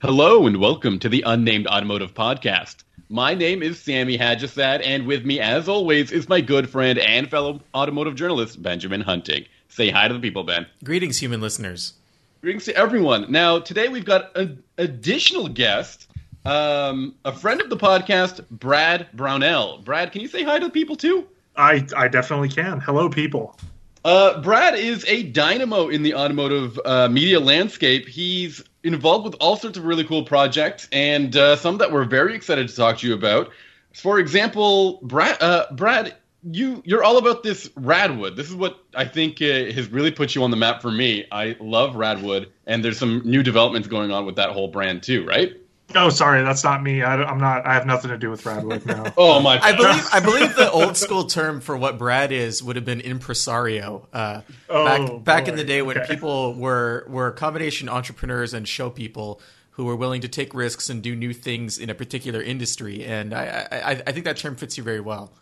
Hello and welcome to the Unnamed Automotive Podcast. My name is Sammy Haj-Assaad, and with me, as always, is my good friend and fellow automotive journalist, Benjamin Hunting. Say hi to the people, Ben. Greetings, human listeners. Greetings to everyone. Now, today we've got an additional guest, um, a friend of the podcast, Brad Brownell. Brad, can you say hi to the people too? I, I definitely can. Hello, people. Uh, Brad is a dynamo in the automotive uh, media landscape. He's involved with all sorts of really cool projects, and uh, some that we're very excited to talk to you about. For example, Brad, uh, Brad, you you're all about this Radwood. This is what I think uh, has really put you on the map for me. I love Radwood, and there's some new developments going on with that whole brand too, right? Oh, sorry, that's not me. I, am not. I have nothing to do with Radwood now. oh my! I believe I believe the old school term for what Brad is would have been impresario. Uh, oh, back back boy. in the day when okay. people were were combination entrepreneurs and show people who were willing to take risks and do new things in a particular industry, and I I, I think that term fits you very well.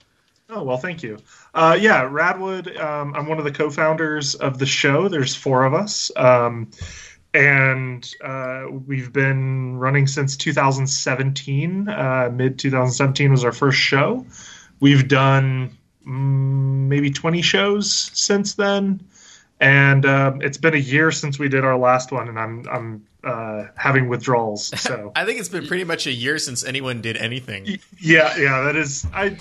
Oh well, thank you. Uh, yeah, Radwood. Um, I'm one of the co-founders of the show. There's four of us. Um, and uh, we've been running since 2017. Uh, Mid 2017 was our first show. We've done mm, maybe 20 shows since then, and um, it's been a year since we did our last one, and I'm I'm uh, having withdrawals. So I think it's been pretty much a year since anyone did anything. Yeah, yeah, that is I.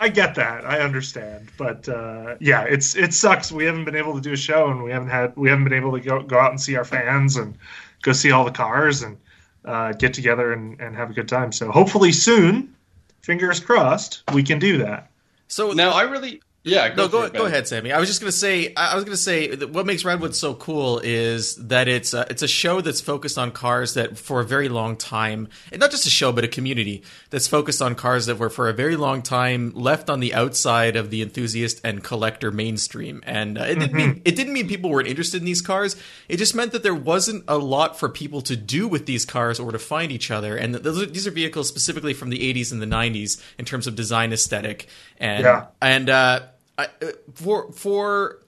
I get that. I understand, but uh, yeah, it's it sucks. We haven't been able to do a show, and we haven't had we haven't been able to go go out and see our fans and go see all the cars and uh, get together and, and have a good time. So hopefully soon, fingers crossed, we can do that. So now I really yeah, go no, go, go ahead, Sammy. I was just gonna say, I was gonna say what makes Radwood so cool is that it's a, it's a show that's focused on cars that for a very long time, and not just a show, but a community that's focused on cars that were for a very long time left on the outside of the enthusiast and collector mainstream. And uh, it didn't mean mm-hmm. it didn't mean people weren't interested in these cars. It just meant that there wasn't a lot for people to do with these cars or to find each other. And those, these are vehicles specifically from the 80s and the 90s in terms of design aesthetic and yeah. and. Uh, Uh, for for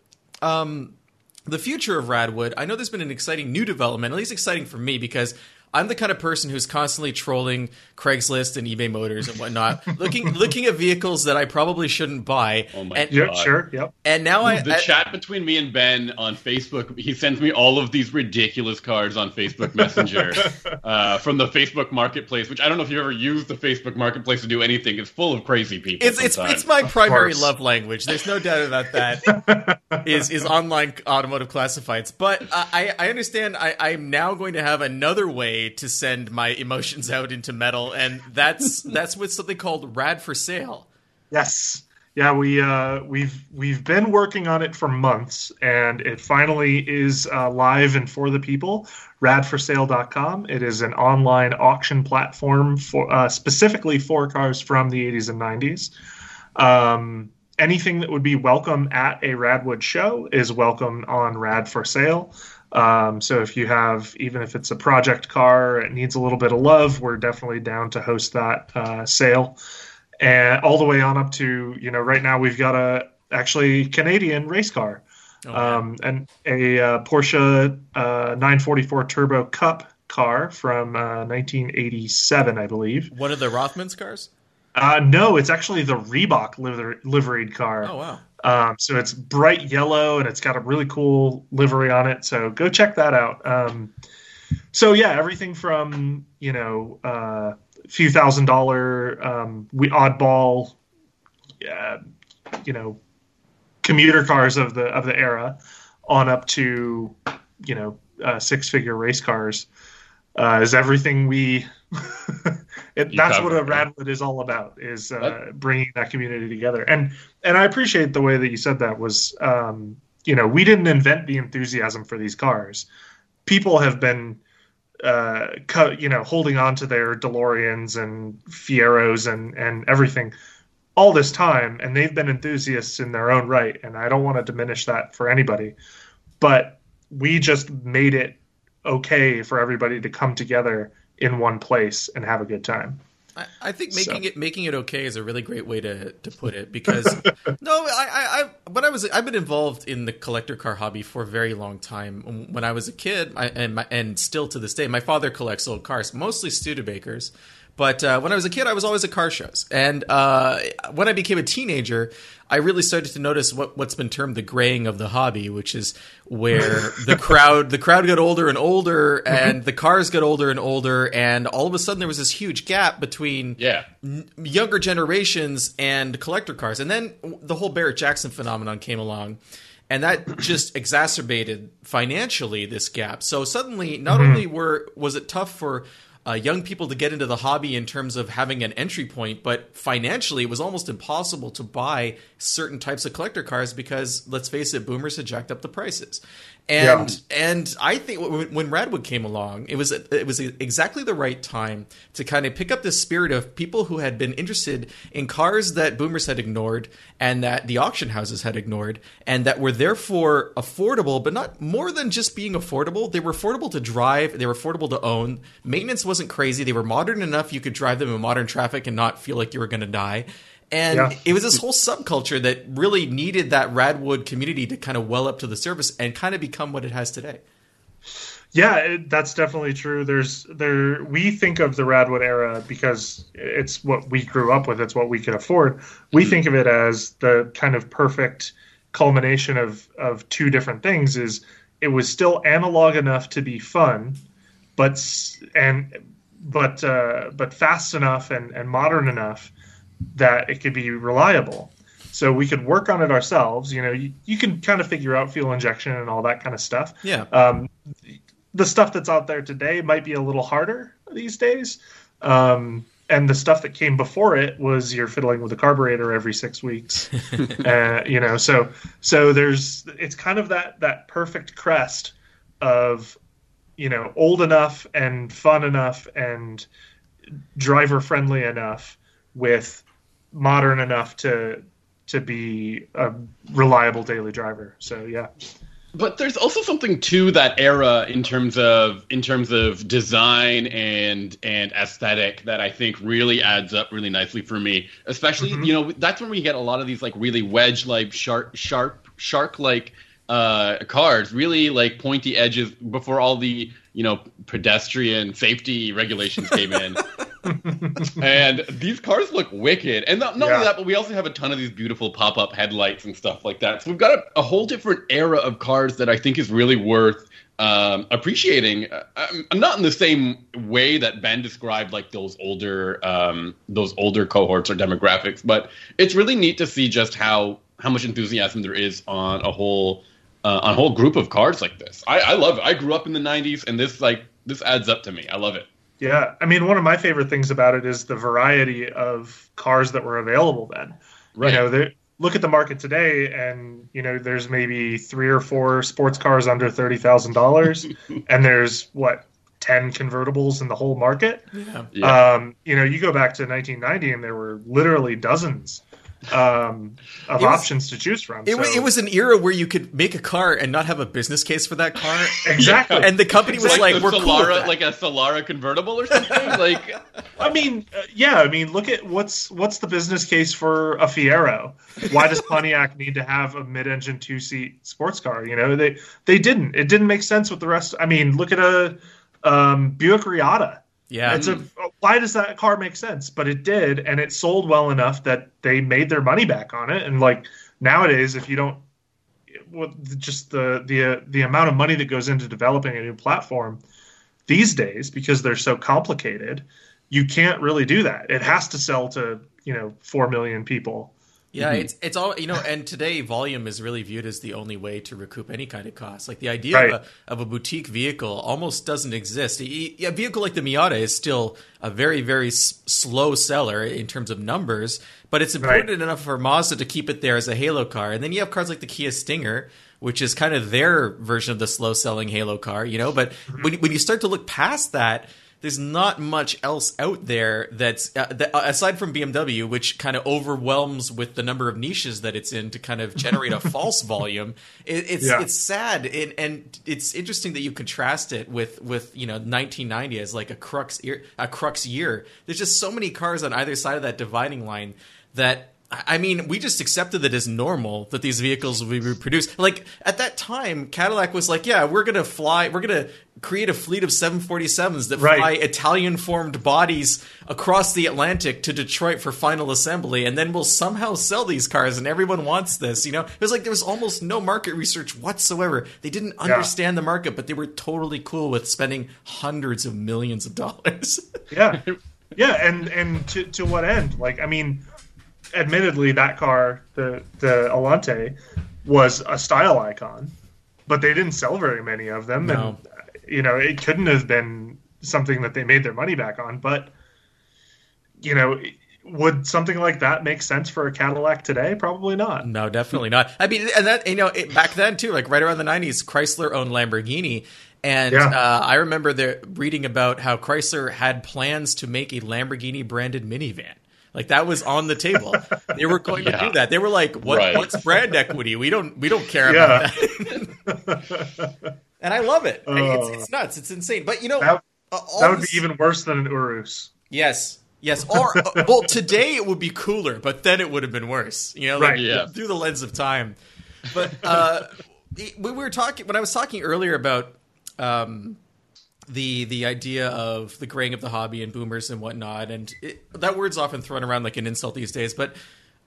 um, the future of Radwood, I know there's been an exciting new development, at least exciting for me, because I'm the kind of person who's constantly trolling Craigslist and eBay Motors and whatnot, looking looking at vehicles that I probably shouldn't buy. Oh my and, god! Yep, sure, yep. And now I the I, chat between me and Ben on Facebook. He sends me all of these ridiculous cards on Facebook Messenger uh, from the Facebook Marketplace, which I don't know if you ever used the Facebook Marketplace to do anything. It's full of crazy people. It's it's, it's my primary love language. There's no doubt about that. is is online automotive classifieds, but I I understand. I I'm now going to have another way to send my emotions out into metal, and that's that's with something called Rad for Sale. Yes, yeah, we uh, we've we've been working on it for months, and it finally is uh, live and for the people. Radforsale.com. It is an online auction platform for uh, specifically for cars from the 80s and 90s. Um, anything that would be welcome at a Radwood show is welcome on Rad for Sale. Um, so if you have, even if it's a project car, it needs a little bit of love, we're definitely down to host that uh, sale. And all the way on up to, you know, right now we've got a actually Canadian race car, oh, um, and a uh, Porsche uh, 944 Turbo Cup car from 1987, uh, I believe. One of the Rothmans cars? Uh, no, it's actually the Reebok liver- liveried car. Oh wow! Um, so it's bright yellow and it's got a really cool livery on it. So go check that out. Um, so yeah, everything from you know a uh, few thousand dollar um, we oddball, uh, you know, commuter cars of the of the era, on up to you know uh, six figure race cars uh, is everything we it, that's what a radwood is all about is uh, bringing that community together. And and i appreciate the way that you said that was um, you know we didn't invent the enthusiasm for these cars. People have been uh, you know holding on to their deloreans and fieros and and everything all this time and they've been enthusiasts in their own right and i don't want to diminish that for anybody. But we just made it okay for everybody to come together in one place and have a good time. I, I think making so. it making it okay is a really great way to, to put it because no, I, I, I when I was I've been involved in the collector car hobby for a very long time. When I was a kid, I, and my, and still to this day, my father collects old cars, mostly Studebakers. But uh, when I was a kid, I was always at car shows, and uh, when I became a teenager, I really started to notice what what's been termed the graying of the hobby, which is where the crowd the crowd got older and older, mm-hmm. and the cars got older and older, and all of a sudden there was this huge gap between yeah. n- younger generations and collector cars, and then the whole Barrett Jackson phenomenon came along. And that just exacerbated financially this gap. So suddenly, not mm-hmm. only were was it tough for uh, young people to get into the hobby in terms of having an entry point, but financially it was almost impossible to buy certain types of collector cars because, let's face it, boomers had jacked up the prices. And yeah. and I think when Radwood came along, it was it was exactly the right time to kind of pick up the spirit of people who had been interested in cars that boomers had ignored and that the auction houses had ignored, and that were therefore affordable, but not more than just being affordable. They were affordable to drive, they were affordable to own. Maintenance wasn't crazy. They were modern enough you could drive them in modern traffic and not feel like you were going to die. And yeah. it was this whole subculture that really needed that Radwood community to kind of well up to the surface and kind of become what it has today. Yeah, it, that's definitely true. There's there we think of the Radwood era because it's what we grew up with, it's what we could afford. We mm-hmm. think of it as the kind of perfect culmination of of two different things is it was still analog enough to be fun, but and but uh, but fast enough and, and modern enough that it could be reliable. So we could work on it ourselves. You know, you, you can kind of figure out fuel injection and all that kind of stuff. Yeah. Um, the stuff that's out there today might be a little harder these days. Um, and the stuff that came before it was you're fiddling with a carburetor every six weeks. uh, you know, so so there's it's kind of that that perfect crest of you know old enough and fun enough and driver friendly enough with modern enough to to be a reliable daily driver. So yeah. But there's also something to that era in terms of in terms of design and and aesthetic that I think really adds up really nicely for me. Especially, mm-hmm. you know, that's when we get a lot of these like really wedge like sharp sharp shark like uh, cars, really like pointy edges before all the you know pedestrian safety regulations came in. and these cars look wicked. And not, not yeah. only that, but we also have a ton of these beautiful pop up headlights and stuff like that. So we've got a, a, whole different era of cars that I think is really worth um, appreciating. Uh, I'm, I'm not in the same way that Ben described, like those older um, those older cohorts or demographics, but it's really neat to see just how how much enthusiasm there is on a whole uh, on a whole group of cars like this. I, I love it. I grew up in the '90s, and this like this adds up to me. I love it. Yeah, I mean, one of my favorite things about it is the variety of cars that were available then. Right. You know, look at the market today, and you know, there's maybe three or four sports cars under thirty thousand dollars, and there's what ten convertibles in the whole market. Yeah. yeah. Um, you know, you go back to 1990, and there were literally dozens um, of was, options to choose from. It, so. was, it was an era where you could make a car and not have a business case for that car. exactly. And the company was like, like "We're Solara, cool like a Solara convertible or something." like, I mean, uh, yeah. I mean, look at what's what's the business case for a Fiero? Why does Pontiac need to have a mid-engine two-seat sports car? You know, they they didn't. It didn't make sense with the rest. I mean, look at a um, Buick Reatta yeah. It's a why does that car make sense? But it did, and it sold well enough that they made their money back on it. And like nowadays, if you don't, well, just the the the amount of money that goes into developing a new platform these days, because they're so complicated, you can't really do that. It has to sell to you know four million people yeah, mm-hmm. it's it's all you know, and today volume is really viewed as the only way to recoup any kind of cost. Like the idea right. of, a, of a boutique vehicle almost doesn't exist. A, a, vehicle like the Miata is still a very very s- slow seller in terms of numbers, but it's important right. enough for Mazda to keep it there as a halo car. And then you have cars like the Kia Stinger, which is kind of their version of the slow selling halo car, you know. But mm-hmm. when when you start to look past that there's not much else out there that's uh, that, uh, aside from BMW, which kind of overwhelms with the number of niches that it's in to kind of generate a false volume. It, it's Yeah. it's sad, and, and it's interesting that you contrast it with with you know 1990 as like a crux year, a crux year. There's just so many cars on either side of that dividing line that. I mean, we just accepted it as normal that these vehicles would be reproduced. Like at that time, Cadillac was like, "Yeah, we're gonna fly. We're gonna create a fleet of 747s that Right. fly Italian-formed bodies across the Atlantic to Detroit for final assembly, and then we'll somehow sell these cars, and everyone wants this." You know, it was like there was almost no market research whatsoever. They didn't understand the market, but they were totally cool with spending hundreds of millions of dollars. Yeah, yeah, and and to to what end? Like, I mean, admittedly, that car, the the Allanté, was a style icon, but they didn't sell very many of them, No. and you know, it couldn't have been something that they made their money back on. But you know, would something like that make sense for a Cadillac today? Probably not. No, definitely not. I mean, and that you know, it, back then too, like right around the '90s, Chrysler owned Lamborghini, and Yeah. uh, I remember the reading about how Chrysler had plans to make a Lamborghini branded minivan. Like that was on the table. They were going to do that. They were like, "What? Right. What's brand equity? We don't. We don't care Yeah. about that." and I love it. it's, it's nuts. It's insane. But you know, That- uh, That would be even worse than an Urus. Yes. Yes. Or uh, well, today it would be cooler, but then it would have been worse. You know, like, Right. Yeah. through the lens of time. But uh, we were talking when I was talking earlier about um, the the idea of the graying of the hobby and boomers and whatnot, and it, that word's often thrown around like an insult these days, but.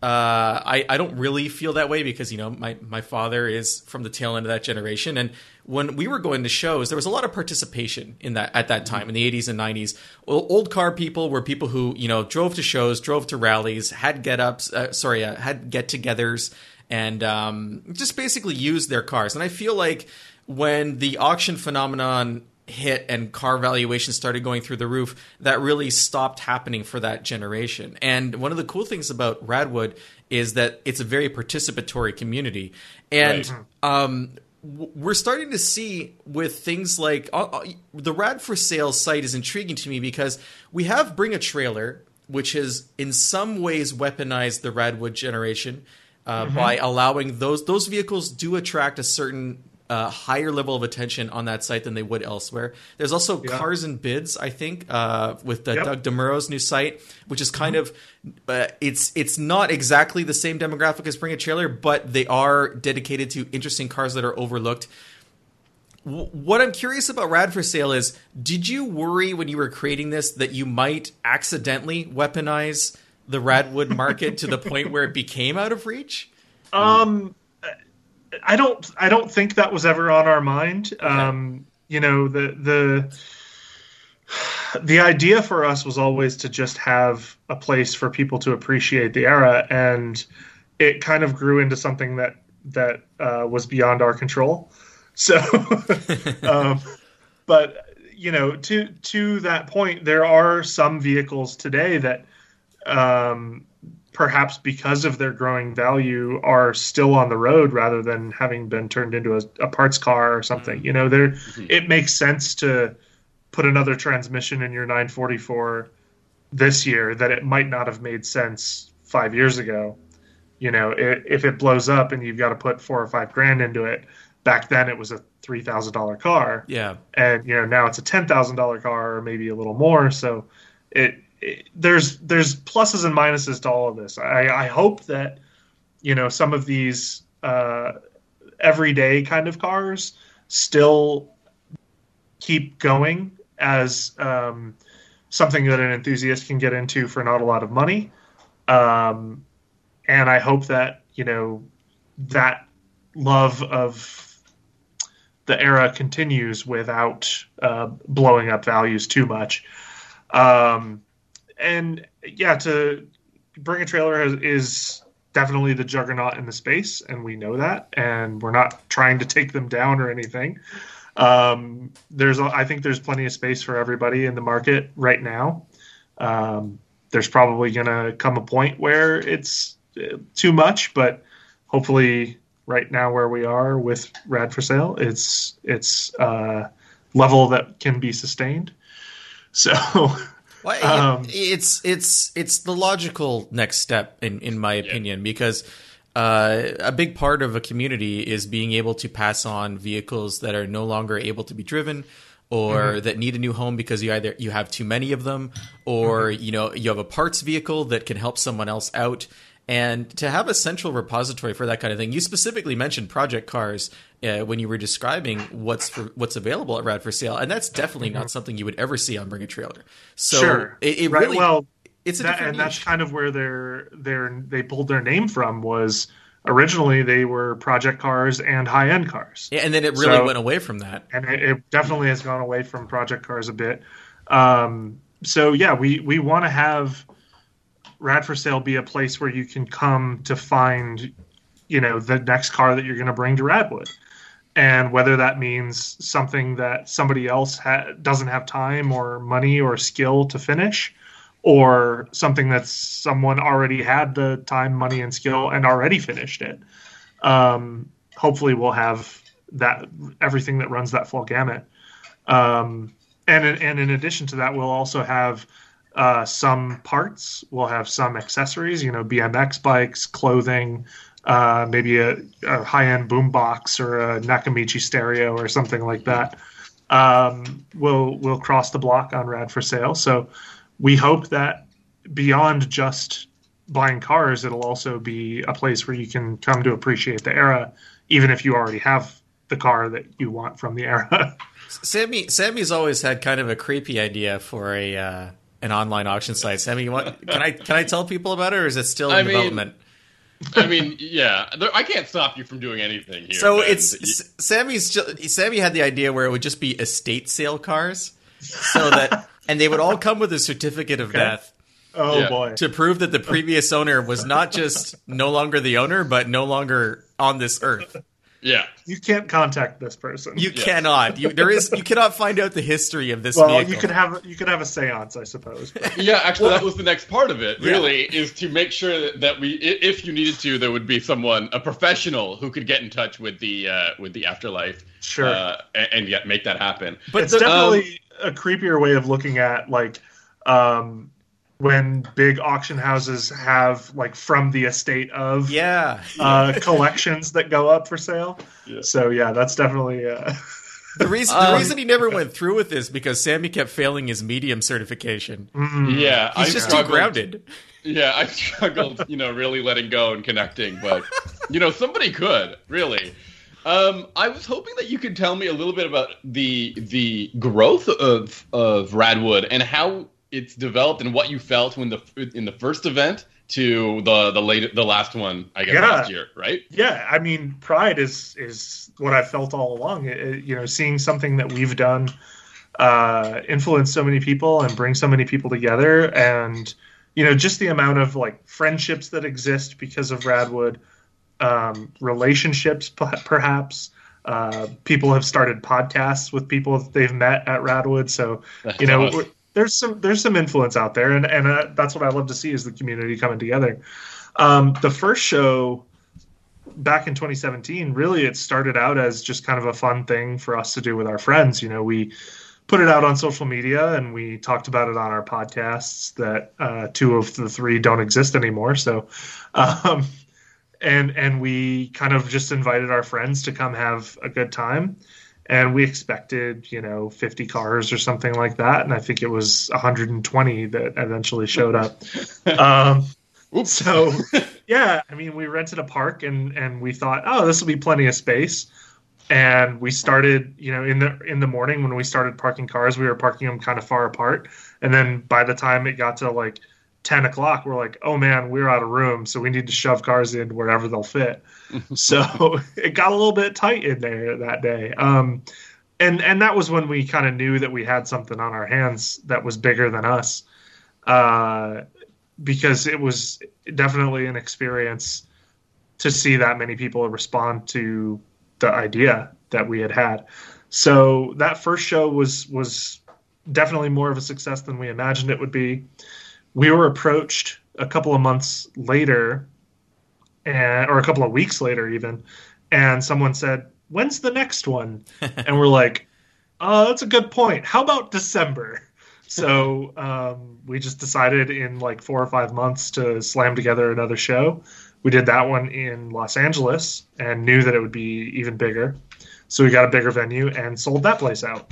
Uh, I, I don't really feel that way because you know my, my father is from the tail end of that generation and when we were going to shows there was a lot of participation in that at that time in the 80s and 90s well, old car people were people who you know drove to shows drove to rallies had get ups uh, sorry uh, had get togethers and um, just basically used their cars and I feel like when the auction phenomenon hit and car valuations started going through the roof, that really stopped happening for that generation. And one of the cool things about Radwood is that it's a very participatory community. And um, we're starting to see with things like uh, uh, the Rad for Sale site is intriguing to me because we have Bring a Trailer, which has in some ways weaponized the Radwood generation uh, by allowing those those vehicles do attract a certain uh, higher level of attention on that site than they would elsewhere. There's also Yeah. Cars and Bids, I think, uh, with the Yep. Doug DeMuro's new site, which is kind of uh, it's it's not exactly the same demographic as Bring a Trailer, but they are dedicated to interesting cars that are overlooked. W- What I'm curious about Rad for Sale is, did you worry when you were creating this that you might accidentally weaponize the Radwood market to the point where it became out of reach? Um, I don't. I don't think that was ever on our mind. Um, you know, the the the idea for us was always to just have a place for people to appreciate the era, and it kind of grew into something that that uh, was beyond our control. So, um, but you know, to to that point, there are some vehicles today that um, perhaps because of their growing value are still on the road rather than having been turned into a, a parts car or something. Mm-hmm. You know, there mm-hmm. it makes sense to put another transmission in your 944 this year that it might not have made sense five years ago. You know, i if it blows up and you've got to put four or five grand into it, back then it was a three thousand dollar car Yeah. and you know now it's a ten thousand dollar car or maybe a little more. So it, it there's there's pluses and minuses to all of this. I, I hope that you know some of these uh, everyday kind of cars still keep going as um, something that an enthusiast can get into for not a lot of money. Um, and I hope that you know that love of the era continues without uh, blowing up values too much. Um, and yeah, to bring a trailer is, definitely the juggernaut in the space, and we know that, and we're not trying to take them down or anything. Um, there's, I think, there's plenty of space for everybody in the market right now. Um, there's probably going to come a point where it's uh, too much, but hopefully, right now where we are with Rad for Sale, it's it's uh, level that can be sustained. So well, um, it's it's it's the logical next step in in my opinion yeah. because uh, a big part of a community is being able to pass on vehicles that are no longer able to be driven or mm-hmm. that need a new home because you either you have too many of them or mm-hmm. you know you have a parts vehicle that can help someone else out and to have a central repository for that kind of thing you specifically mentioned project cars uh, when you were describing what's for, what's available at rad for sale and that's definitely not mm-hmm. something you would ever see on bring a trailer so sure. it, it right. really well it's that, and niche. that's kind of where they're they're they pulled their name from was originally they were project cars and high end cars. Yeah, and then it really so, went away from that. And it, it, definitely has gone away from project cars a bit. Um, so yeah, we we want to have Rad for Sale be a place where you can come to find, you know, the next car that you're going to bring to Radwood. And whether that means something that somebody else ha- doesn't have time or money or skill to finish, or something that someone already had the time, money, and skill and already finished it. Um, hopefully, we'll have that everything that runs that full gamut. Um, and and in addition to that, we'll also have uh, some parts. We'll have some accessories. You know, BMX bikes, clothing. Uh, maybe a, a high-end boombox or a Nakamichi stereo or something like that. Um, will we'll cross the block on Rad for sale. So we hope that beyond just buying cars, it'll also be a place where you can come to appreciate the era, even if you already have the car that you want from the era. Sammy, Sammy's always had kind of a creepy idea for a uh, an online auction site. Sammy, you want, can I can I tell people about it, or is it still in I development? Mean, I mean, yeah, I can't stop you from doing anything here. So ben. it's Sammy's. Sammy had the idea where it would just be estate sale cars, so that and they would all come with a certificate of okay. death. Oh yeah. boy! To prove that the previous owner was not just no longer the owner, but no longer on this earth. Yeah, you can't contact this person. You cannot. You there is you cannot find out the history of this. Well, vehicle. you could have you could have a séance, I suppose. yeah, actually, that was the next part of it. Really, yeah. is to make sure that we, if you needed to, there would be someone, a professional, who could get in touch with the uh, with the afterlife, sure, uh, and, and yet make that happen. But it's the, definitely um, a creepier way of looking at like. Um, when big auction houses have like from the estate of yeah uh, collections that go up for sale. Yeah. So yeah, that's definitely. Uh... The reason um, the reason he never went through with this because Sammy kept failing his medium certification. Mm-hmm. Yeah, he's I just struggled, too grounded. Yeah, I struggled, you know, really letting go and connecting, but you know, somebody could really. Um, I was hoping that you could tell me a little bit about the the growth of of Radwood and how it's developed and what you felt when the in the first event to the the late the last one I guess yeah. last year, right? Yeah, I mean, pride is is what I felt all along. It, you know, seeing something that we've done uh, influence so many people and bring so many people together, and you know, just the amount of like friendships that exist because of Radwood, um, relationships perhaps. Uh, people have started podcasts with people that they've met at Radwood, so you know. Awesome there's some there's some influence out there, and and uh, that's what I love to see is the community coming together. Um, the first show back in 2017, really, it started out as just kind of a fun thing for us to do with our friends. You know, we put it out on social media and we talked about it on our podcasts that uh, two of the three don't exist anymore. So, um, and and we kind of just invited our friends to come have a good time and we expected you know 50 cars or something like that. And i think it was 120 that eventually showed up. Um, so yeah i mean we rented a park and and we thought oh this will be plenty of space. And we started you know in the in the morning when we started parking cars we were parking them kind of far apart. And then by the time it got to like 10 o'clock we're like oh man we're out of room. So we need to shove cars in wherever they'll fit so it got a little bit tight in there that day. Um, and and that was when we kind of knew that we had something on our hands that was bigger than us uh, because it was definitely an experience to see that many people respond to the idea that we had had. So that first show was was definitely more of a success than we imagined it would be. We were approached a couple of months later, and, or a couple of weeks later even, and someone said, "When's the next one?" and we're like, "Uh, that's a good point. How about December?" so um, we just decided in like four or five months to slam together another show. We did that one in Los Angeles and knew that it would be even bigger. So we got a bigger venue and sold that place out.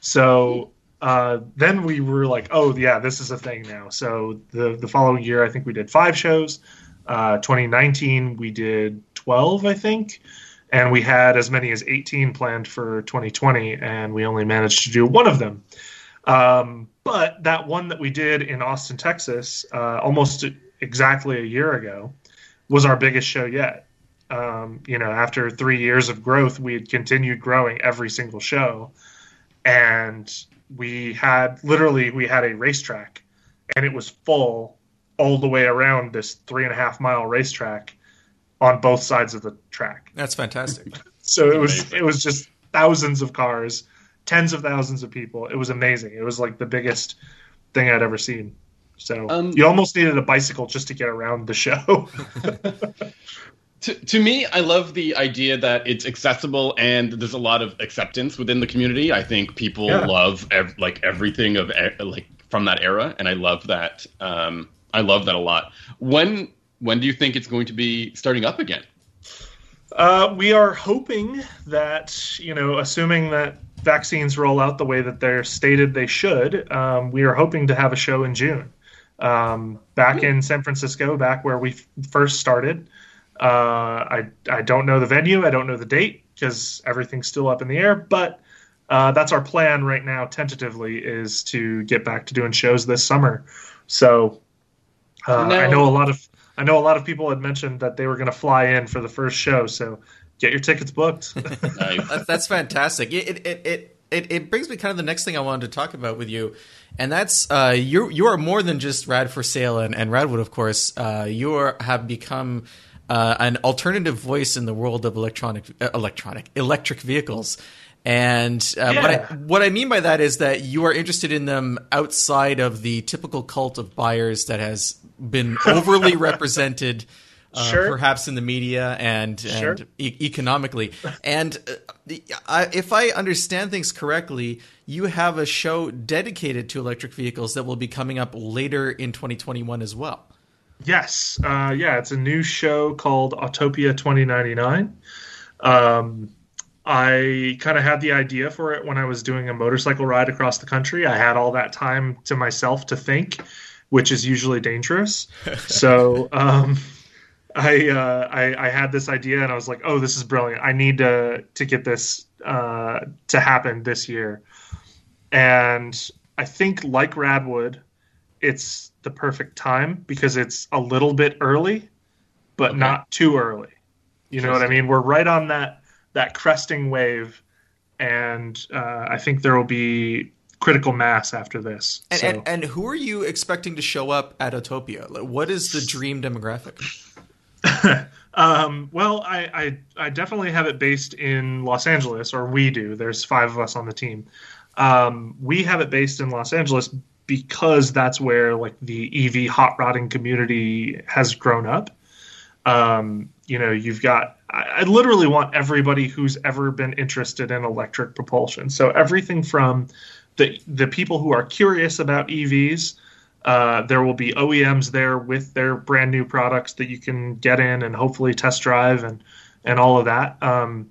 So uh, then we were like, oh yeah, this is a thing now. So the the following year, I think we did five shows. Uh, 2019, we did 12, I think, and we had as many as 18 planned for 2020, and we only managed to do one of them. Um, but that one that we did in Austin, Texas, uh, almost exactly a year ago, was our biggest show yet. Um, you know, after three years of growth, we had continued growing every single show, and we had literally we had a racetrack, and it was full all the way around this three and a half mile racetrack on both sides of the track. That's fantastic. so it was it was just thousands of cars, tens of thousands of people. It was amazing. It was like the biggest thing I'd ever seen. So um, you almost needed a bicycle just to get around the show. to, to me, I love the idea that it's accessible and there's a lot of acceptance within the community. I think people yeah. love ev- like everything of like from that era, and I love that. Um, I love that a lot. When when do you think it's going to be starting up again? Uh, we are hoping that you know, assuming that vaccines roll out the way that they're stated they should, um, we are hoping to have a show in June. Um, back in San Francisco, back where we f- first started. Uh, I I don't know the venue, I don't know the date because everything's still up in the air. But uh, that's our plan right now, tentatively, is to get back to doing shows this summer. So uh, I know a lot of I know a lot of people had mentioned that they were going to fly in for the first show, so get your tickets booked. that's fantastic. It, it it it it brings me kind of the next thing I wanted to talk about with you, and that's uh, you you are more than just Rad for Sale and, and Radwood, of course. Uh, you are, have become uh, an alternative voice in the world of electronic uh, electronic electric vehicles. And uh, yeah. what I what I mean by that is that you are interested in them outside of the typical cult of buyers that has been overly represented. Uh, sure. perhaps in the media and, sure. and e- economically. And uh, I, if I understand things correctly, you have a show dedicated to electric vehicles that will be coming up later in 2021 as well. Yes, uh, yeah, it's a new show called Autopia 2099. Um, I kind of had the idea for it when I was doing a motorcycle ride across the country. I had all that time to myself to think which is usually dangerous. so um, I, uh, I, I had this idea and I was like, oh, this is brilliant. I need to to get this uh, to happen this year. And I think like Radwood, it's the perfect time because it's a little bit early, but okay. not too early. You know what I mean? We're right on that that cresting wave, and uh, I think there will be critical mass after this. And, so. and, and, who are you expecting to show up at Autopia? What is the dream demographic? um, well, I, I, I definitely have it based in Los Angeles, or we do. There's five of us on the team. Um, we have it based in Los Angeles because that's where like the EV hot rodding community has grown up. Um, you know, you've got I, I literally want everybody who's ever been interested in electric propulsion. So everything from the the people who are curious about EVs. Uh, there will be OEMs there with their brand new products that you can get in and hopefully test drive and and all of that. Um,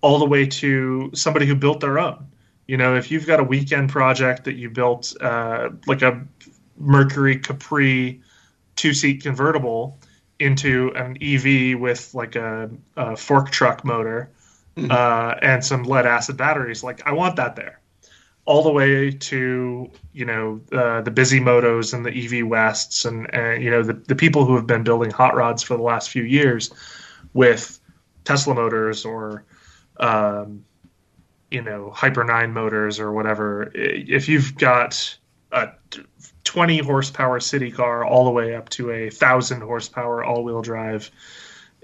all the way to somebody who built their own. You know, if you've got a weekend project that you built, uh, like a Mercury Capri two seat convertible into an EV with like a, a fork truck motor mm-hmm. uh, and some lead acid batteries, like I want that there all the way to you know uh, the motos and the EV Wests and uh, you know the, the people who have been building hot rods for the last few years with Tesla motors or um, you know Hyper Nine motors or whatever. If you've got a 20 horsepower city car all the way up to a thousand horsepower all wheel drive,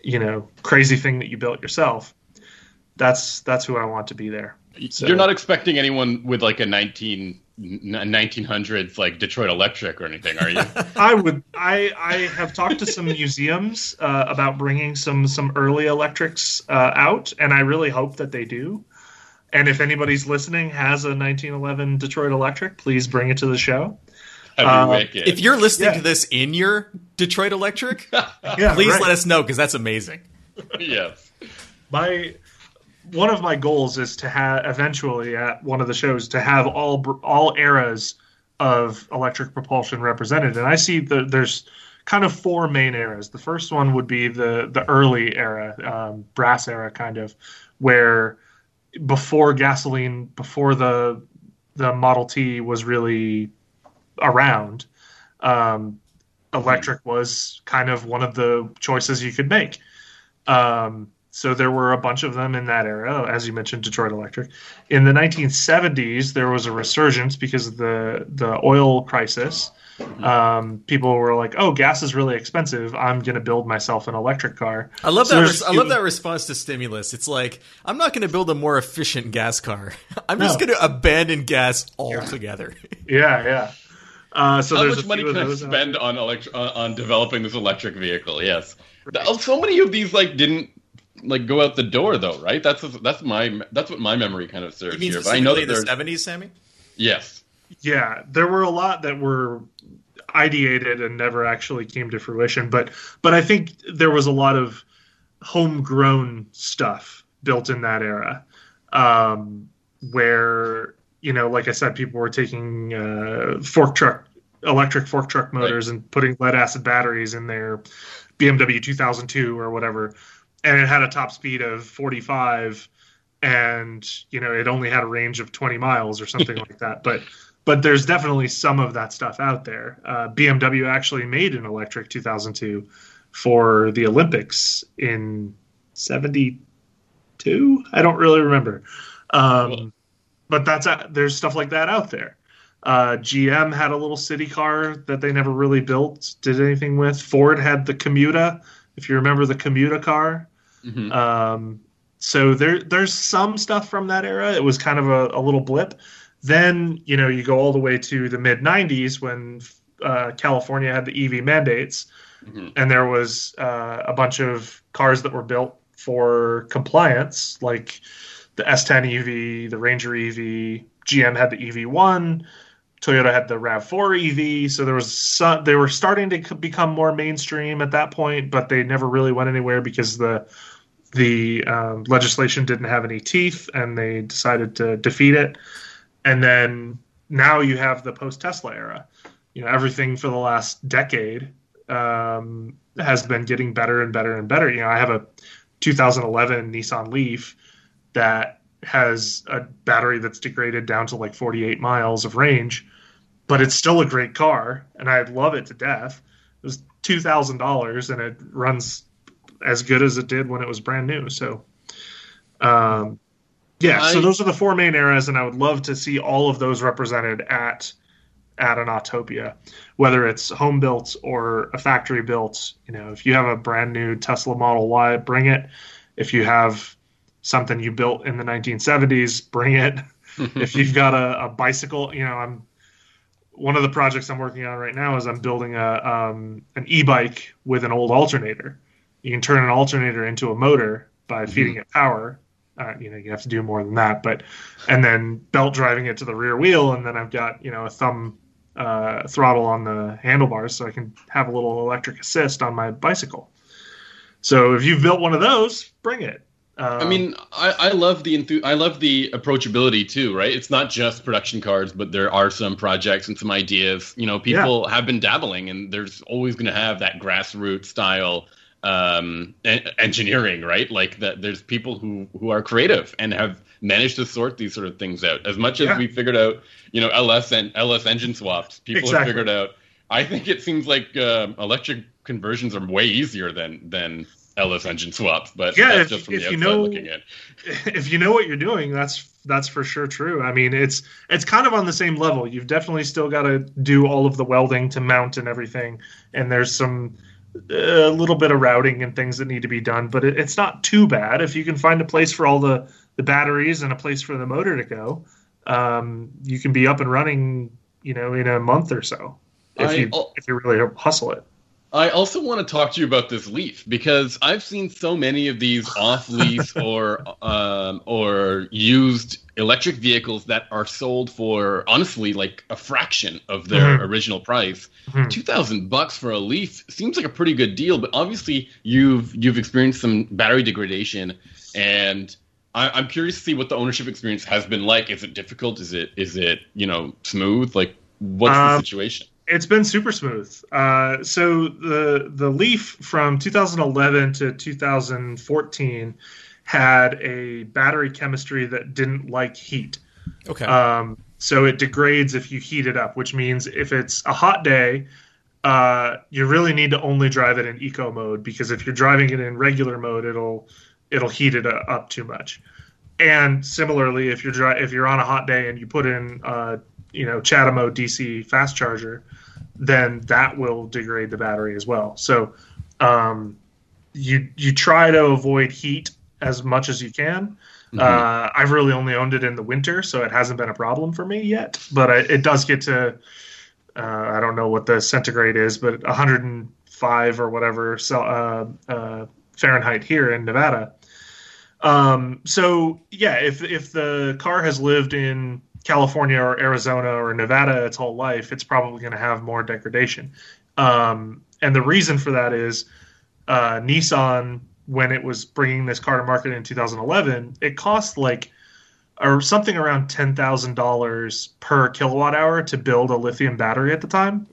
you know crazy thing that you built yourself. That's that's who I want to be there. So. You're not expecting anyone with like a 19 1900s like Detroit Electric or anything, are you? I would. I I have talked to some museums uh, about bringing some some early electrics uh, out, and I really hope that they do. And if anybody's listening has a 1911 Detroit Electric, please bring it to the show. That'd Uh. If you're listening Yeah. to this in your Detroit Electric, Yeah, please right. let us know because that's amazing. yes. my one of my goals is to have eventually at one of the shows to have all all eras of electric propulsion represented and i see the, there's kind of four main eras the first one would be the the early era um, brass era kind of where before gasoline before the the model t was really around um, electric was kind of one of the choices you could make um, so there were a bunch of them in that era, as you mentioned, Detroit Electric. In the 1970s, there was a resurgence because of the the oil crisis. Um, people were like, "Oh, gas is really expensive. I'm going to build myself an electric car." I love So that. Res- I love that response to stimulus. It's like I'm not going to build a more efficient gas car. I'm just going to abandon gas altogether. Yeah, yeah. Uh, so How there's much a money few can I those out spend on elect- on on developing this electric vehicle? Yes. The- So many of these like didn't like go out the door though, right? That's that's my that's what my memory kind of serves You mean here. But I know that the '70s, Sammy? yes. Yeah, there were a lot that were ideated and never actually came to fruition, but but I think there was a lot of homegrown stuff built in that era, um, where you know, like I said, people were taking uh, fork truck, electric fork truck motors and putting lead acid batteries in their BMW 2002 or whatever, and it had a top speed of 45 and you know it only had a range of 20 miles or something like that. But but there's definitely some of that stuff out there. Uh, bmw actually made an electric 2002 for the olympics in 72 i don't really remember. Um. But that's uh, there's stuff like that out there uh, gm had a little city car that they never really built did anything with ford had the Comuta if you remember the Comuta car Mhm. um, so there there's some stuff from that era. It was kind of a, a little blip. Then you know you go all the way to the mid '90s when uh, California had the EV mandates, Mhm. and there was uh, a bunch of cars that were built for compliance, like the S10 EV, the Ranger EV. GM had the EV1. Toyota had the Rav4 EV, so there was some, they were starting to become more mainstream at that point, but they never really went anywhere because the the um, legislation didn't have any teeth, and they decided to defeat it. And then now you have the post Tesla era. You know, everything for the last decade um, has been getting better and better and better. You know, I have a 2011 Nissan Leaf that has a battery that's degraded down to like 48 miles of range, but it's still a great car, and I love it to death. It was two thousand dollars, and it runs as good as it did when it was brand new. So, um, yeah. so those are the four main eras, and I would love to see all of those represented at at an Autopia, whether it's home built or a factory built. You know, if you have a brand new Tesla Model Y, bring it. If you have something you built in the 1970s, bring it. if you've got a, a bicycle, you know, I'm one of the projects I'm working on right now is I'm building a um, an e-bike with an old alternator. You can turn an alternator into a motor by feeding it power. Uh, you know, you have to do more than that, but and then belt driving it to the rear wheel, and then I've got you know a thumb uh, throttle on the handlebars, so I can have a little electric assist on my bicycle. So if you've built one of those, bring it. Um, I mean, I, I love the enthu- I love the approachability too, right? It's not just production cars, but there are some projects and some ideas. You know, people have been dabbling, and there's always going to have that grassroots style um, en- engineering, right? Like that. There's people who who are creative and have managed to sort these sort of things out. As much as Yeah. we figured out, you know, LS and LS engine swaps, people have figured out. I think it seems like uh, electric conversions are way easier than than LS engine swaps, but Yeah, if- just from if the you know- if you know what you're doing, that's that's for sure true. I mean, it's it's kind of on the same level. You've definitely still got to do all of the welding to mount and everything, and there's some a little bit of routing and things that need to be done, but it, it's not too bad if you can find a place for all the the batteries and a place for the motor to go. Um, you can be up and running, you know, in a month or so if I- you if you really hustle it. I also want to talk to you about this Leaf because I've seen so many of these off lease or um, or used electric vehicles that are sold for honestly like a fraction of their Mhm. original price. Mhm. Two thousand bucks for a Leaf seems like a pretty good deal, but obviously you've you've experienced some battery degradation, and I, I'm curious to see what the ownership experience has been like. Is it difficult? Is it is it you know smooth? Like what's the Um, situation? It's been super smooth. Uh, so the the Leaf from 2011 to 2014 had a battery chemistry that didn't like heat. Okay. Um, so it degrades if you heat it up, which means if it's a hot day, uh, you really need to only drive it in eco mode because if you're driving it in regular mode, it'll it'll heat it up too much. And similarly, if you're dri- if you're on a hot day and you put in uh, you know CHAdeMO DC fast charger, then that will degrade the battery as well. So um, you you try to avoid heat as much as you can. Mhm. Uh, I've really only owned it in the winter, so it hasn't been a problem for me yet. But I, it does get to uh, I don't know what the centigrade is, but 105 or whatever uh, uh, Fahrenheit here in Nevada. Um, so yeah, if if the car has lived in California or Arizona or Nevada its whole life, it's probably going to have more degradation. Um, and the reason for that is uh, Nissan, when it was bringing this car to market in 2011, it cost like or something around ten thousand dollars per kilowatt hour to build a lithium battery at the time.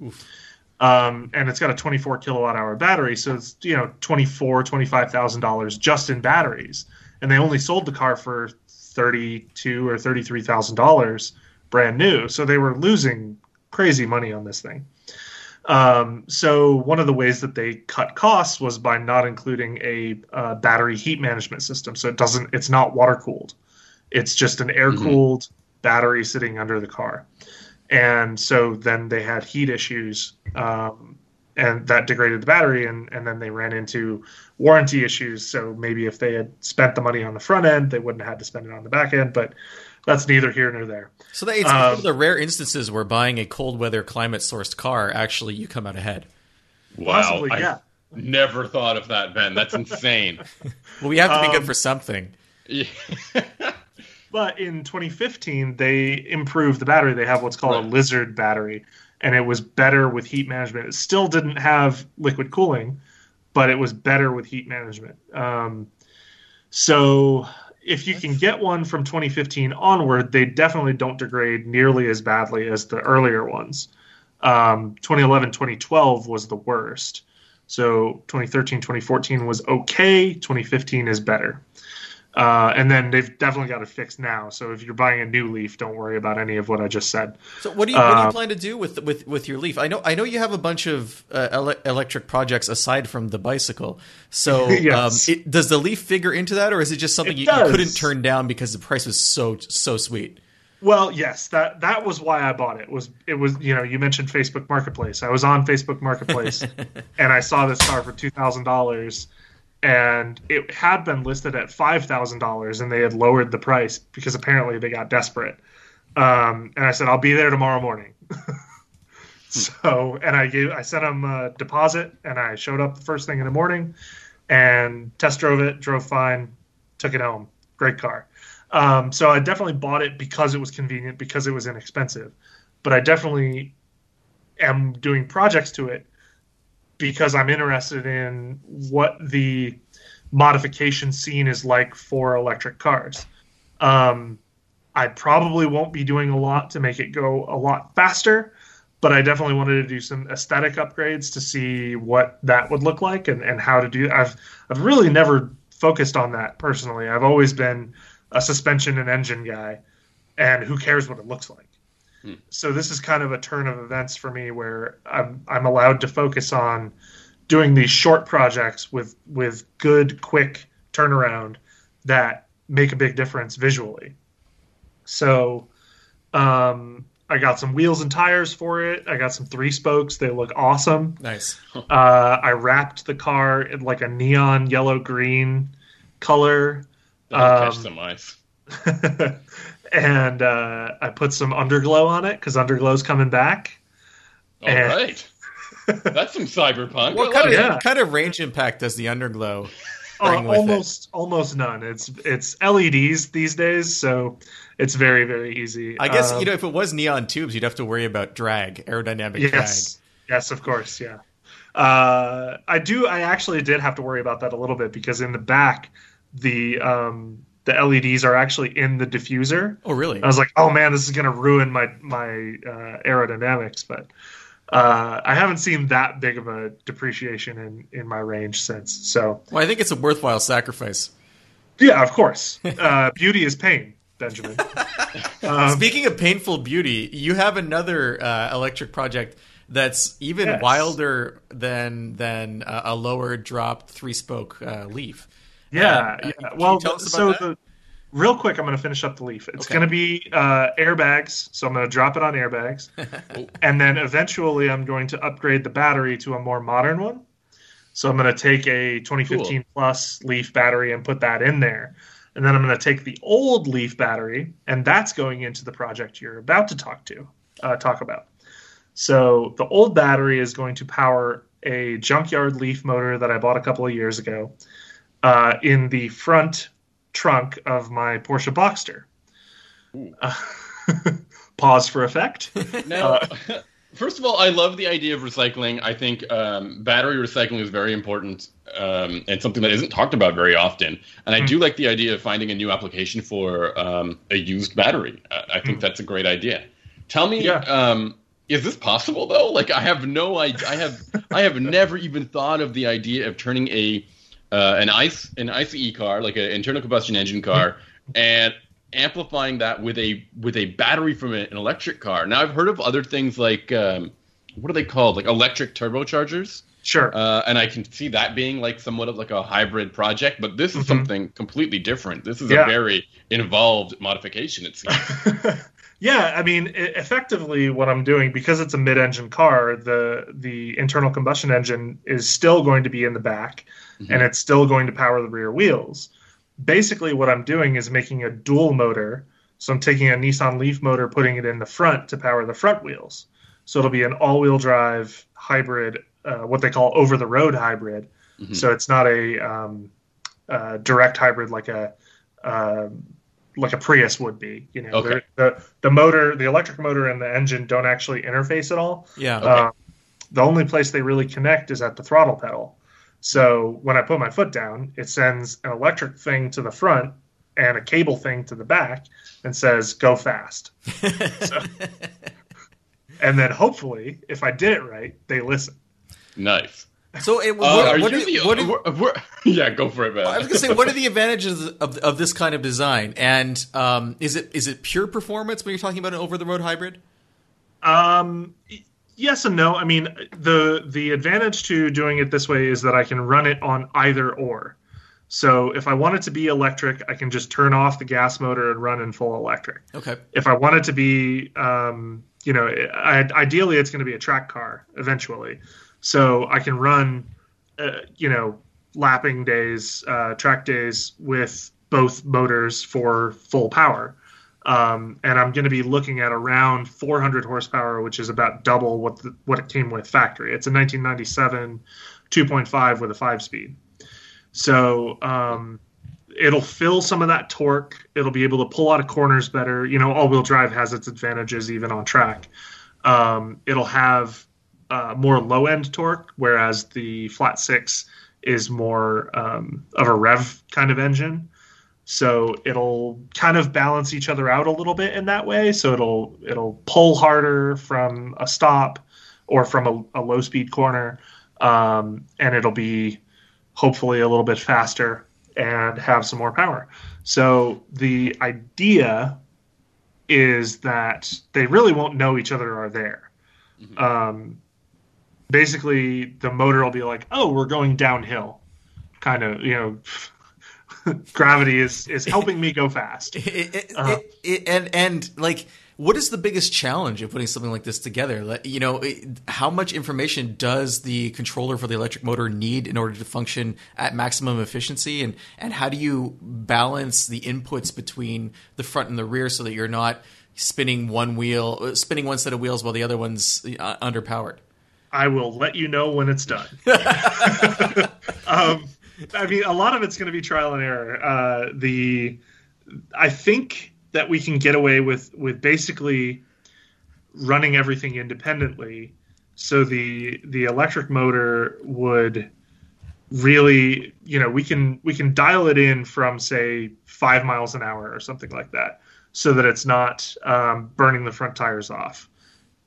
Um, and it's got a 24 kilowatt hour battery, so it's you know 24 25 thousand dollars just in batteries, and they only sold the car for 32 or 33 thousand dollars brand new, so they were losing crazy money on this thing. Um, so one of the ways that they cut costs was by not including a uh, battery heat management system, so it doesn't it's not water cooled. It's just an air cooled battery sitting under the car. And so then they had heat issues, um, and that degraded the battery, and, and then they ran into warranty issues. So maybe if they had spent the money on the front end, they wouldn't have had to spend it on the back end, but that's neither here nor there. so that, it's um, one of the rare instances where buying a cold weather climate sourced car actually you come out ahead. Wow, Possibly, I yeah. never thought of that, Ben. That's insane. Well, we have to be good Um, for something. Yeah. But in 2015, they improved the battery. They have what's called a Lizard battery, and it was better with heat management. It still didn't have liquid cooling, but it was better with heat management. Um, so if you can get one from 2015 onward, they definitely don't degrade nearly as badly as the earlier ones. Um, 2011, 2012 was the worst. So 2013, 2014 was okay. 2015 is better. Uh, and then they've definitely got it fixed now. So if you're buying a new Leaf, don't worry about any of what I just said. So what do you what do you Uh, plan to do with with with your Leaf? I know I know you have a bunch of uh, ele- electric projects aside from the bicycle. So Yes. um, it, does the Leaf figure into that, or is it just something It you, you couldn't turn down because the price was so so sweet? Well, yes, that that was why I bought it. Was it was you know you mentioned Facebook Marketplace. I was on Facebook Marketplace and I saw this car for two thousand dollars, and it had been listed at five thousand dollars, and they had lowered the price because apparently they got desperate. Um, and I said I'll be there tomorrow morning. so and I gave I sent them a deposit, and I showed up the first thing in the morning, and test drove it, drove fine, took it home. Great car. Um, so I definitely bought it because it was convenient, because it was inexpensive. But I definitely am doing projects to it because I'm interested in what the modification scene is like for electric cars. Um, I probably won't be doing a lot to make it go a lot faster, but I definitely wanted to do some aesthetic upgrades to see what that would look like and, and how to do. I've I've really never focused on that personally. I've always been a suspension and engine guy, and who cares what it looks like. So this is kind of a turn of events for me where I'm I'm allowed to focus on doing these short projects with with good quick turnaround that make a big difference visually. So um, I got some wheels and tires for it. I got some three spokes. They look awesome. Nice. Uh, I wrapped the car in like a neon yellow green color. That'll catch Um, some ice. and uh, I put some underglow on it because underglow's coming back. All and- right. That's some cyberpunk. What kind like of it. Kind of range impact does the underglow Uh, bring with it? almost almost none. It's it's LEDs these days, so it's very very easy. I guess Um, you know if it was neon tubes, you'd have to worry about drag, aerodynamic drag. Yes, yes, of course, yeah. Uh, I do. I actually did have to worry about that a little bit because in the back, the um, the LEDs are actually in the diffuser. Oh, really? I was like, oh man, this is going to ruin my my uh, aerodynamics, but uh, I haven't seen that big of a depreciation in in my range since. So well, I think it's a worthwhile sacrifice. yeah, of course, uh, beauty is pain, Benjamin. Um, Speaking of painful beauty, you have another uh, electric project that's even Yes. wilder than than uh, a lower dropped three spoke uh, leaf. Yeah, Uh, yeah. Well, so that? the real quick, I'm going to finish up the leaf. It's Okay. going to be uh, airbags, so I'm going to drop it on airbags, and then eventually I'm going to upgrade the battery to a more modern one. So I'm going to take a 2015 plus Leaf battery and put that in there, and then I'm going to take the old Leaf battery, and that's going into the project you're about to talk to uh, talk about. So the old battery is going to power a junkyard Leaf motor that I bought a couple of years ago uh, in the front trunk of my Porsche Boxster. Uh, pause for effect. Now, Uh, first of all, I love the idea of recycling. I think um, battery recycling is very important um, and something that isn't talked about very often. And I Hmm. do like the idea of finding a new application for um, a used battery. I, I think that's a great idea. Tell me. Yeah. um, is this possible though? Like, I have no idea. I have I have never even thought of the idea of turning a uh, an ice an ICE car, like an internal combustion engine car, and amplifying that with a with a battery from an electric car. Now I've heard of other things like um, what are they called? Like electric turbochargers. Sure. Uh, and I can see that being like somewhat of like a hybrid project, but this is Mhm. something completely different. This is Yeah. a very involved modification. It seems. yeah, I mean, e- effectively, what I'm doing because it's a mid-engine car, the the internal combustion engine is still going to be in the back, Mhm. and it's still going to power the rear wheels. Basically, what I'm doing is making a dual motor. So I'm taking a Nissan Leaf motor, putting it in the front to power the front wheels. So it'll be an all-wheel drive hybrid, uh, what they call over-the-road hybrid. Mhm. So it's not a um, uh, direct hybrid like a um like a Prius would be. You know, Okay. The the motor, the electric motor, and the engine don't actually interface at all. Yeah. Uh, the only place they really connect is at the throttle pedal. So when I put my foot down, it sends an electric thing to the front and a cable thing to the back and says "Go fast." And then hopefully, if I did it right, they listen. nice. so, it, Uh, what, are what you are, the, what are- we're- we're- yeah, go for it, man. I was gonna say, what are the advantages of of this kind of design? And um, is it is it pure performance when you're talking about an over the road hybrid? Um, y- yes and no. I mean, the the advantage to doing it this way is that I can run it on either or. So if I want it to be electric, I can just turn off the gas motor and run in full electric. Okay. If I want it to be, um, you know, I, ideally it's going to be a track car eventually. So I can run, uh, you know, lapping days, uh, track days with both motors for full power. Um, and I'm going to be looking at around 400 horsepower, which is about double what the, what it came with factory. It's a 1997 2.5 with a five speed. So um, it'll fill some of that torque. It'll be able to pull out of corners better. You know, all-wheel drive has its advantages even on track. Um, it'll have uh, more low-end torque, whereas the flat six is more um, of a rev kind of engine. So it'll kind of balance each other out a little bit in that way. So it'll it'll pull harder from a stop or from a, a low speed corner, um, and it'll be hopefully a little bit faster and have some more power. So the idea is that they really won't know each other are there. Um, basically, the motor will be like, "Oh, we're going downhill," kind of, you know. gravity is is helping me go fast. It, it, Uh-huh. it, and and like, what is the biggest challenge of putting something like this together? Like, you know, how much information does the controller for the electric motor need in order to function at maximum efficiency? And and how do you balance the inputs between the front and the rear so that you're not spinning one wheel, uh, spinning one set of wheels while the other one's uh, underpowered? I will let you know when it's done. um, I mean, a lot of it's going to be trial and error. Uh, the I think that we can get away with with basically running everything independently. So the the electric motor would really, you know, we can we can dial it in from say five miles an hour or something like that, so that it's not um, burning the front tires off.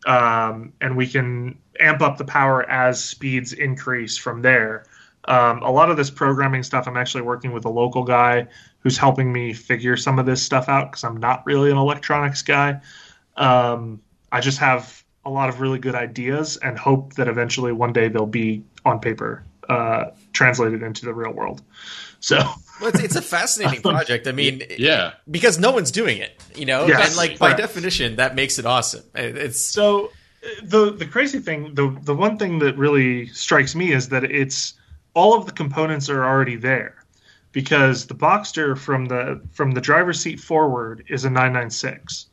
Um, and we can amp up the power as speeds increase from there. Um, a lot of this programming stuff, I'm actually working with a local guy who's helping me figure some of this stuff out because I'm not really an electronics guy. Um, I just have a lot of really good ideas and hope that eventually one day they'll be on paper uh, translated into the real world. So. well, it's, it's, a fascinating project. I mean, yeah, because no one's doing it, you know, yes, and like by definition, that makes it awesome. It's so the the crazy thing, the the one thing that really strikes me is that it's all of the components are already there because the Boxster from the from the driver's seat forward is a 996.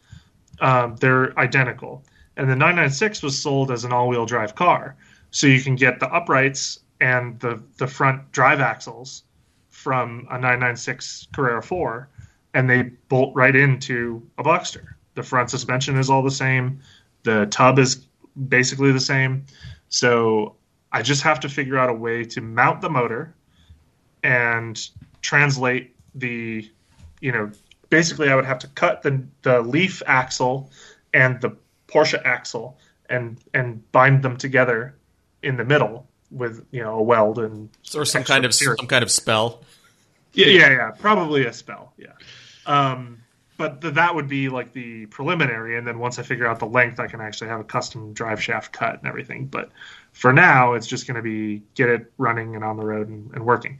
Um, they're identical, and the 996 was sold as an all-wheel drive car, so you can get the uprights and the the front drive axles from a 996 Carrera 4, and they bolt right into a Boxster. The front suspension is all the same. The tub is basically the same. So I just have to figure out a way to mount the motor and translate the, you know, basically I would have to cut the the leaf axle and the Porsche axle and and bind them together in the middle with you know a weld and or some kind of material. some kind of spell. Yeah, yeah, yeah, probably a spell. Yeah. Um, but th- that would be like the preliminary, and then once I figure out the length, I can actually have a custom drive shaft cut and everything. But for now, it's just going to be get it running and on the road and, and working.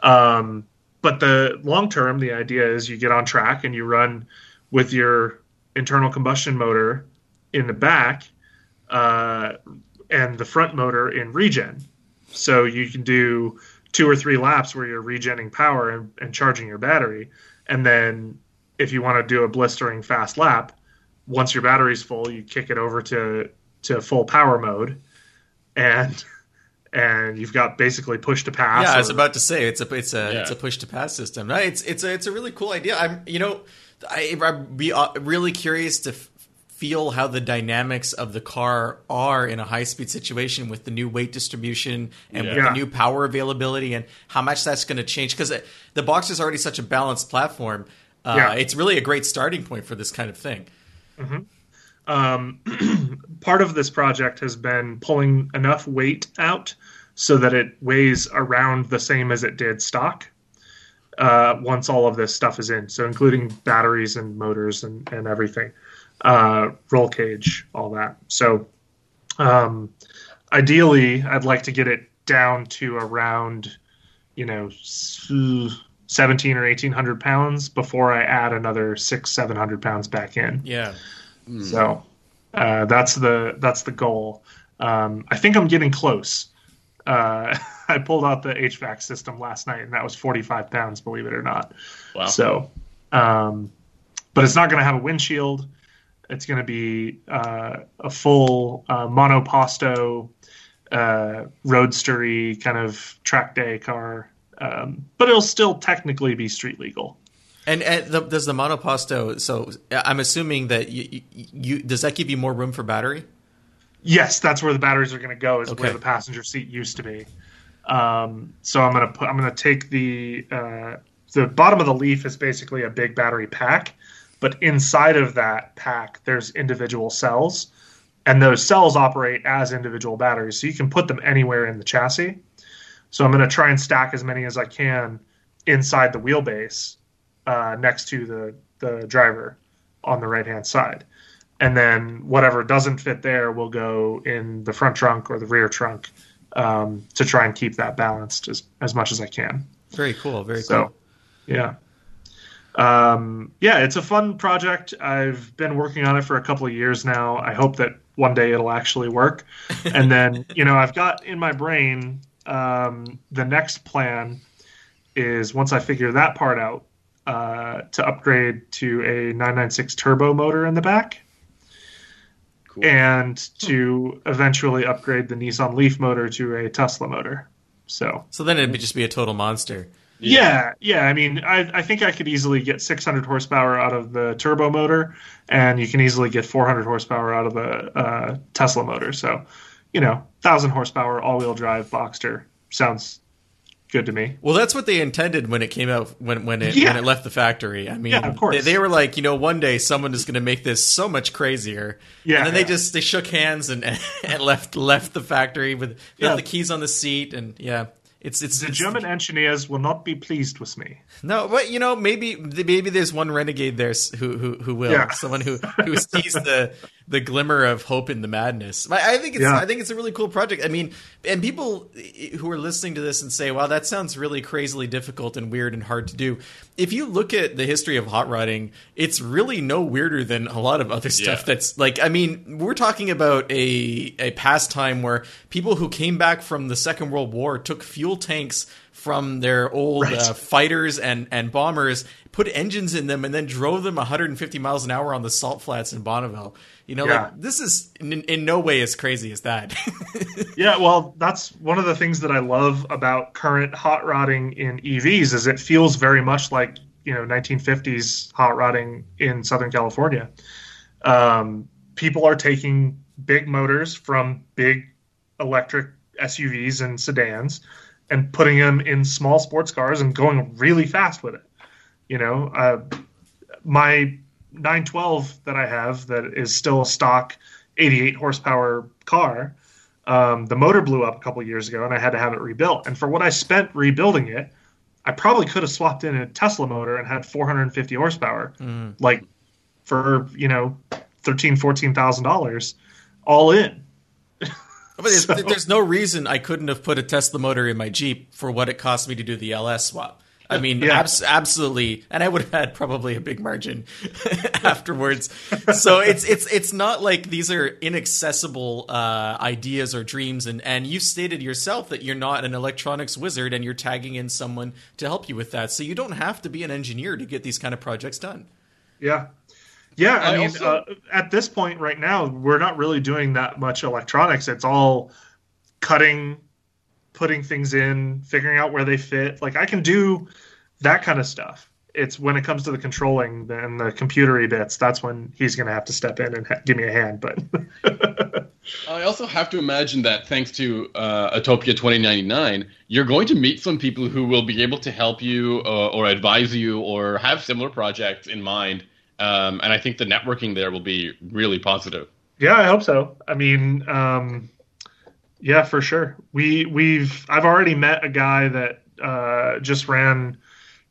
Um, but the long term, the idea is you get on track and you run with your internal combustion motor in the back uh, and the front motor in regen. So you can do two or three laps where you're regenning power and, and charging your battery, and then if you want to do a blistering fast lap, once your battery's full, you kick it over to to full power mode, and and you've got basically push to pass. Yeah, or, I was about to say it's a it's a yeah. it's a push to pass system. Right? It's it's a it's a really cool idea. I'm you know I, I'd be uh, really curious to f- feel how the dynamics of the car are in a high speed situation with the new weight distribution and yeah. with the new power availability and how much that's going to change because the box is already such a balanced platform uh, yeah. It's really a great starting point for this kind of thing. Mm-hmm. Um, part of this project has been pulling enough weight out so that it weighs around the same as it did stock uh, once all of this stuff is in. So, including batteries and motors and, and everything, uh, roll cage, all that. So, um, ideally, I'd like to get it down to around, you know, 17 or 1800 pounds before I add another six, 700 pounds back in. Yeah. Mm. So uh, that's the, that's the goal. Um, I think I'm getting close. Uh, I pulled out the HVAC system last night and that was 45 pounds, believe it or not. Wow. So, um, but it's not going to have a windshield. It's going to be uh, a full uh, monoposto, uh, roadstery kind of track day car um, but it'll still technically be street legal. And, and the, does the monoposto? So I'm assuming that you, you, does that give you more room for battery? Yes, that's where the batteries are going to go. Is okay. where the passenger seat used to be. Um, so I'm going to put I'm going to take the uh, the bottom of the leaf is basically a big battery pack, but inside of that pack there's individual cells, and those cells operate as individual batteries. So you can put them anywhere in the chassis. So I'm going to try and stack as many as I can inside the wheelbase uh, next to the, the driver on the right hand side. And then whatever doesn't fit there will go in the front trunk or the rear trunk um, to try and keep that balanced as, as much as I can. Very cool. Very so, cool. Yeah. Um, yeah, it's a fun project. I've been working on it for a couple of years now. I hope that one day it'll actually work. and then, you know, I've got in my brain um, the next plan is once I figure that part out uh, to upgrade to a 996 turbo motor in the back. Cool. and to eventually upgrade the Nissan Leaf motor to a Tesla motor. So So then it'd just be a total monster. yeah, yeah. I mean, I, I think I could easily get 600 horsepower out of the turbo motor, and you can easily get 400 horsepower out of the uh, Tesla motor. So, you know, thousand horsepower all-wheel drive Boxster sounds good to me. Well, that's what they intended when it came out when when it Yeah. when it left the factory. I mean, Yeah, of course. They, they were like, you know, one day someone is going to make this so much crazier. Yeah, and then they yeah. just they shook hands and and left left the factory with the keys on the seat and yeah. It's it's, The it's- German engineers will not be pleased with me. No, but you know, maybe maybe there's one renegade there who who who will someone who who sees the the glimmer of hope in the madness. I I think it's Yeah. I think it's a really cool project. I mean, and people who are listening to this and say, "Wow, that sounds really crazily difficult and weird and hard to do." If you look at the history of hot rodding, it's really no weirder than a lot of other stuff. Yeah. That's like, I mean, we're talking about a a pastime where people who came back from the Second World War took fuel tanks from their old Right. uh, fighters and, and bombers, put engines in them, and then drove them 150 miles an hour on the salt flats in Bonneville. You know, Yeah. like this is in, in no way as crazy as that. Yeah, well, that's one of the things that I love about current hot rodding in EVs is it feels very much like you know 1950s hot rodding in Southern California. Um, people are taking big motors from big electric SUVs and sedans and putting them in small sports cars and going really fast with it. You know, uh, my 912 that I have that is still a stock 88 horsepower car. Um, the motor blew up a couple years ago, and I had to have it rebuilt. And for what I spent rebuilding it, I probably could have swapped in a Tesla motor and had 450 horsepower, like for you know, thirteen, fourteen thousand dollars, all in. But there's, there's no reason I couldn't have put a Tesla motor in my Jeep for what it cost me to do the LS swap. I mean, Yeah. abs- absolutely, and I would have had probably a big margin afterwards. So it's it's it's not like these are inaccessible uh, ideas or dreams. And and you stated yourself that you're not an electronics wizard, and you're tagging in someone to help you with that. So you don't have to be an engineer to get these kind of projects done. Yeah. Yeah, I, I mean, also- uh, at this point right now, we're not really doing that much electronics. It's all cutting, putting things in, figuring out where they fit. Like I can do that kind of stuff. It's when it comes to the controlling and the computery bits, that's when he's going to have to step in and ha- give me a hand. But I also have to imagine that thanks to uh, Autopia 2099, you're going to meet some people who will be able to help you uh, or advise you or have similar projects in mind. Um, and I think the networking there will be really positive. Yeah, I hope so. I mean, um, yeah, for sure. We we've I've already met a guy that uh, just ran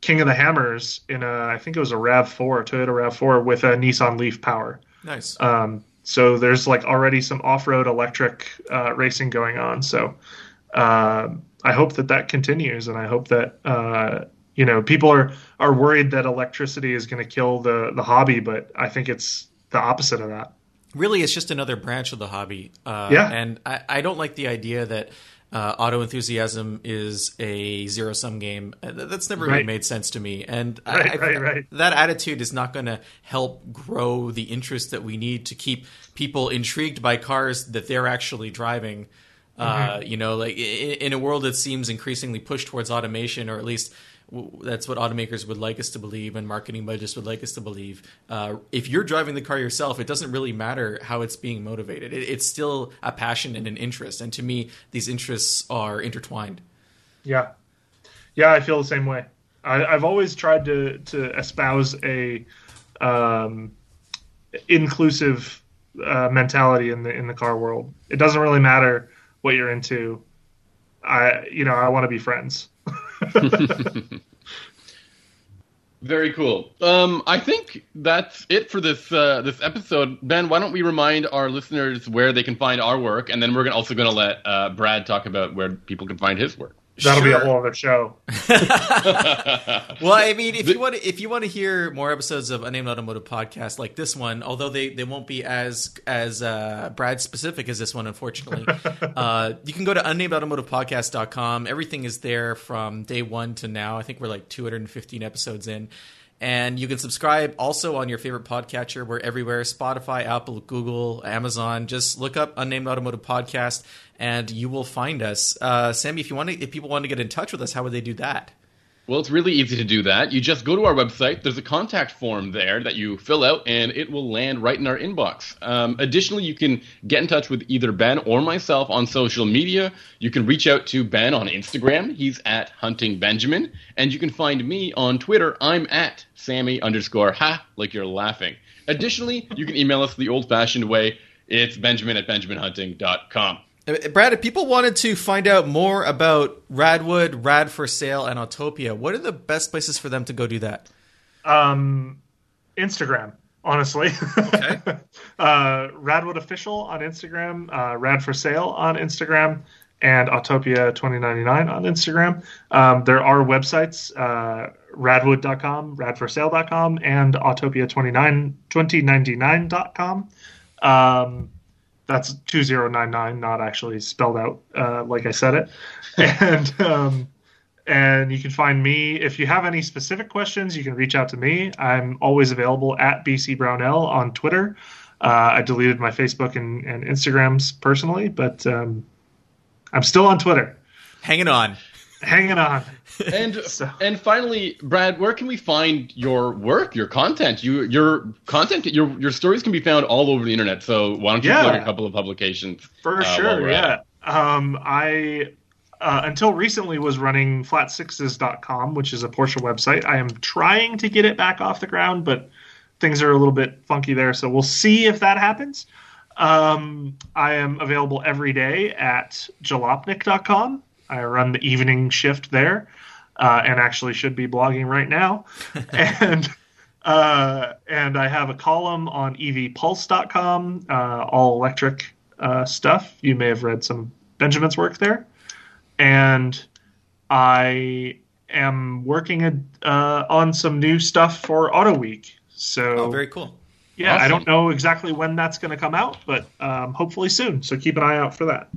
King of the Hammers in a I think it was a Rav Four, Toyota Rav Four with a Nissan Leaf power. Nice. Um, so there's like already some off-road electric uh, racing going on. So uh, I hope that that continues, and I hope that uh, you know people are are worried that electricity is going to kill the the hobby, but I think it's the opposite of that. Really it's just another branch of the hobby uh, Yeah. and I, I don't like the idea that uh, auto enthusiasm is a zero sum game Uh, that's never really Right. made sense to me and Right, I, right, right. that attitude is not going to help grow the interest that we need to keep people intrigued by cars that they're actually driving uh, you know like in, in a world that seems increasingly pushed towards automation or at least that's what automakers would like us to believe and marketing budgets would like us to believe uh, if you're driving the car yourself it doesn't really matter how it's being motivated it, it's still a passion and an interest and to me these interests are intertwined Yeah, yeah, I feel the same way. I, I've always tried to to espouse a um, inclusive uh, mentality in the in the car world. It doesn't really matter what you're into. I you know I want to be friends. Very cool. Um, I think that's it for this uh, this episode. Ben, why don't we remind our listeners where they can find our work, and then we're also going to let uh, Brad talk about where people can find his work. That'll be a Sure. whole other show. Well, I mean, if you want to, if you want to hear more episodes of Unnamed Automotive Podcast like this one, although they, they won't be as as uh, Brad specific as this one, unfortunately, uh, you can go to unnamedautomotivepodcast.com. Everything is there from day one to now. I think we're like 215 episodes in. And you can subscribe also on your favorite podcatcher. We're everywhere Spotify, Apple, Google, Amazon. Just look up Unnamed Automotive Podcast and you will find us. Uh, Sammy, if you want to, if people want to get in touch with us, how would they do that? Well, it's really easy to do that. You just go to our website. There's a contact form there that you fill out, and it will land right in our inbox. Um, additionally, you can get in touch with either Ben or myself on social media. You can reach out to Ben on Instagram. He's at Hunting Benjamin, and you can find me on Twitter. I'm at Sammy underscore ha, like you're laughing. Additionally, you can email us the old-fashioned way. It's Benjamin at BenjaminHunting.com. Uh, Brad, if people wanted to find out more about Radwood, Rad for Sale, and Autopia, what are the best places for them to go do that? Um, Instagram, honestly. Okay. uh, Radwood Official on Instagram, uh, Rad for Sale on Instagram, and Autopia 2099 on Instagram. Um, there are websites, uh, radwood.com, radforsale.com, and Autopia29, 2099.com. Um, that's 2099 not actually spelled out uh, like i said it. And um, and you can find me. If you have any specific questions you can reach out to me. I'm always available at bc brownell on twitter. Uh, i deleted my facebook and, and instagrams personally but um, i'm still on twitter. Hanging on. Hanging on and so. and finally, Brad, where can we find your work, your content? You your content, your your stories can be found all over the internet. So why don't you yeah. plug a couple of publications? For uh, sure, yeah. Um, I uh, until recently was running flat6s.com, which is a Porsche website. I am trying to get it back off the ground, but things are a little bit funky there. So we'll see if that happens. Um, I am available every day at jalopnik.com. I run the evening shift there uh, and actually should be blogging right now. and uh, and I have a column on evpulse.com, uh, all electric uh, stuff. You may have read some Benjamin's work there. And I am working uh, on some new stuff for Auto Week. So oh, very cool. Yeah, awesome. I don't know exactly when that's going to come out, but um, hopefully soon. So keep an eye out for that.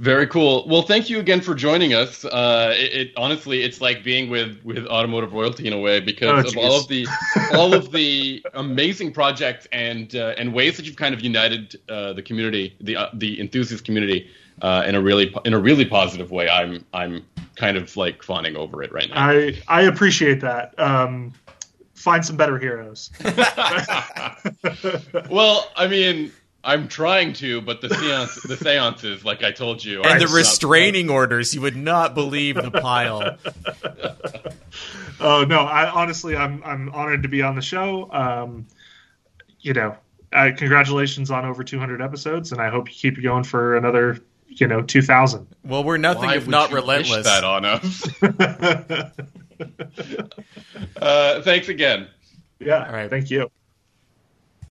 Very cool. Well, thank you again for joining us. Uh, it, it, honestly, it's like being with with automotive royalty in a way because oh, of all of the all of the amazing projects and uh, and ways that you've kind of united uh, the community, the uh, the enthusiast community, uh, in a really in a really positive way. I'm I'm kind of like fawning over it right now. I I appreciate that. Um, find some better heroes. well, I mean, I'm trying to, but the seance, the seances, like I told you, and the restraining orders, you would not believe the pile. oh no! I honestly, I'm I'm honored to be on the show. Um, you know, uh, congratulations on over 200 episodes, and I hope you keep going for another, you know, 2,000. Well, we're nothing Why if not relentless. that on us. uh, thanks again. Yeah. All right. Thank you.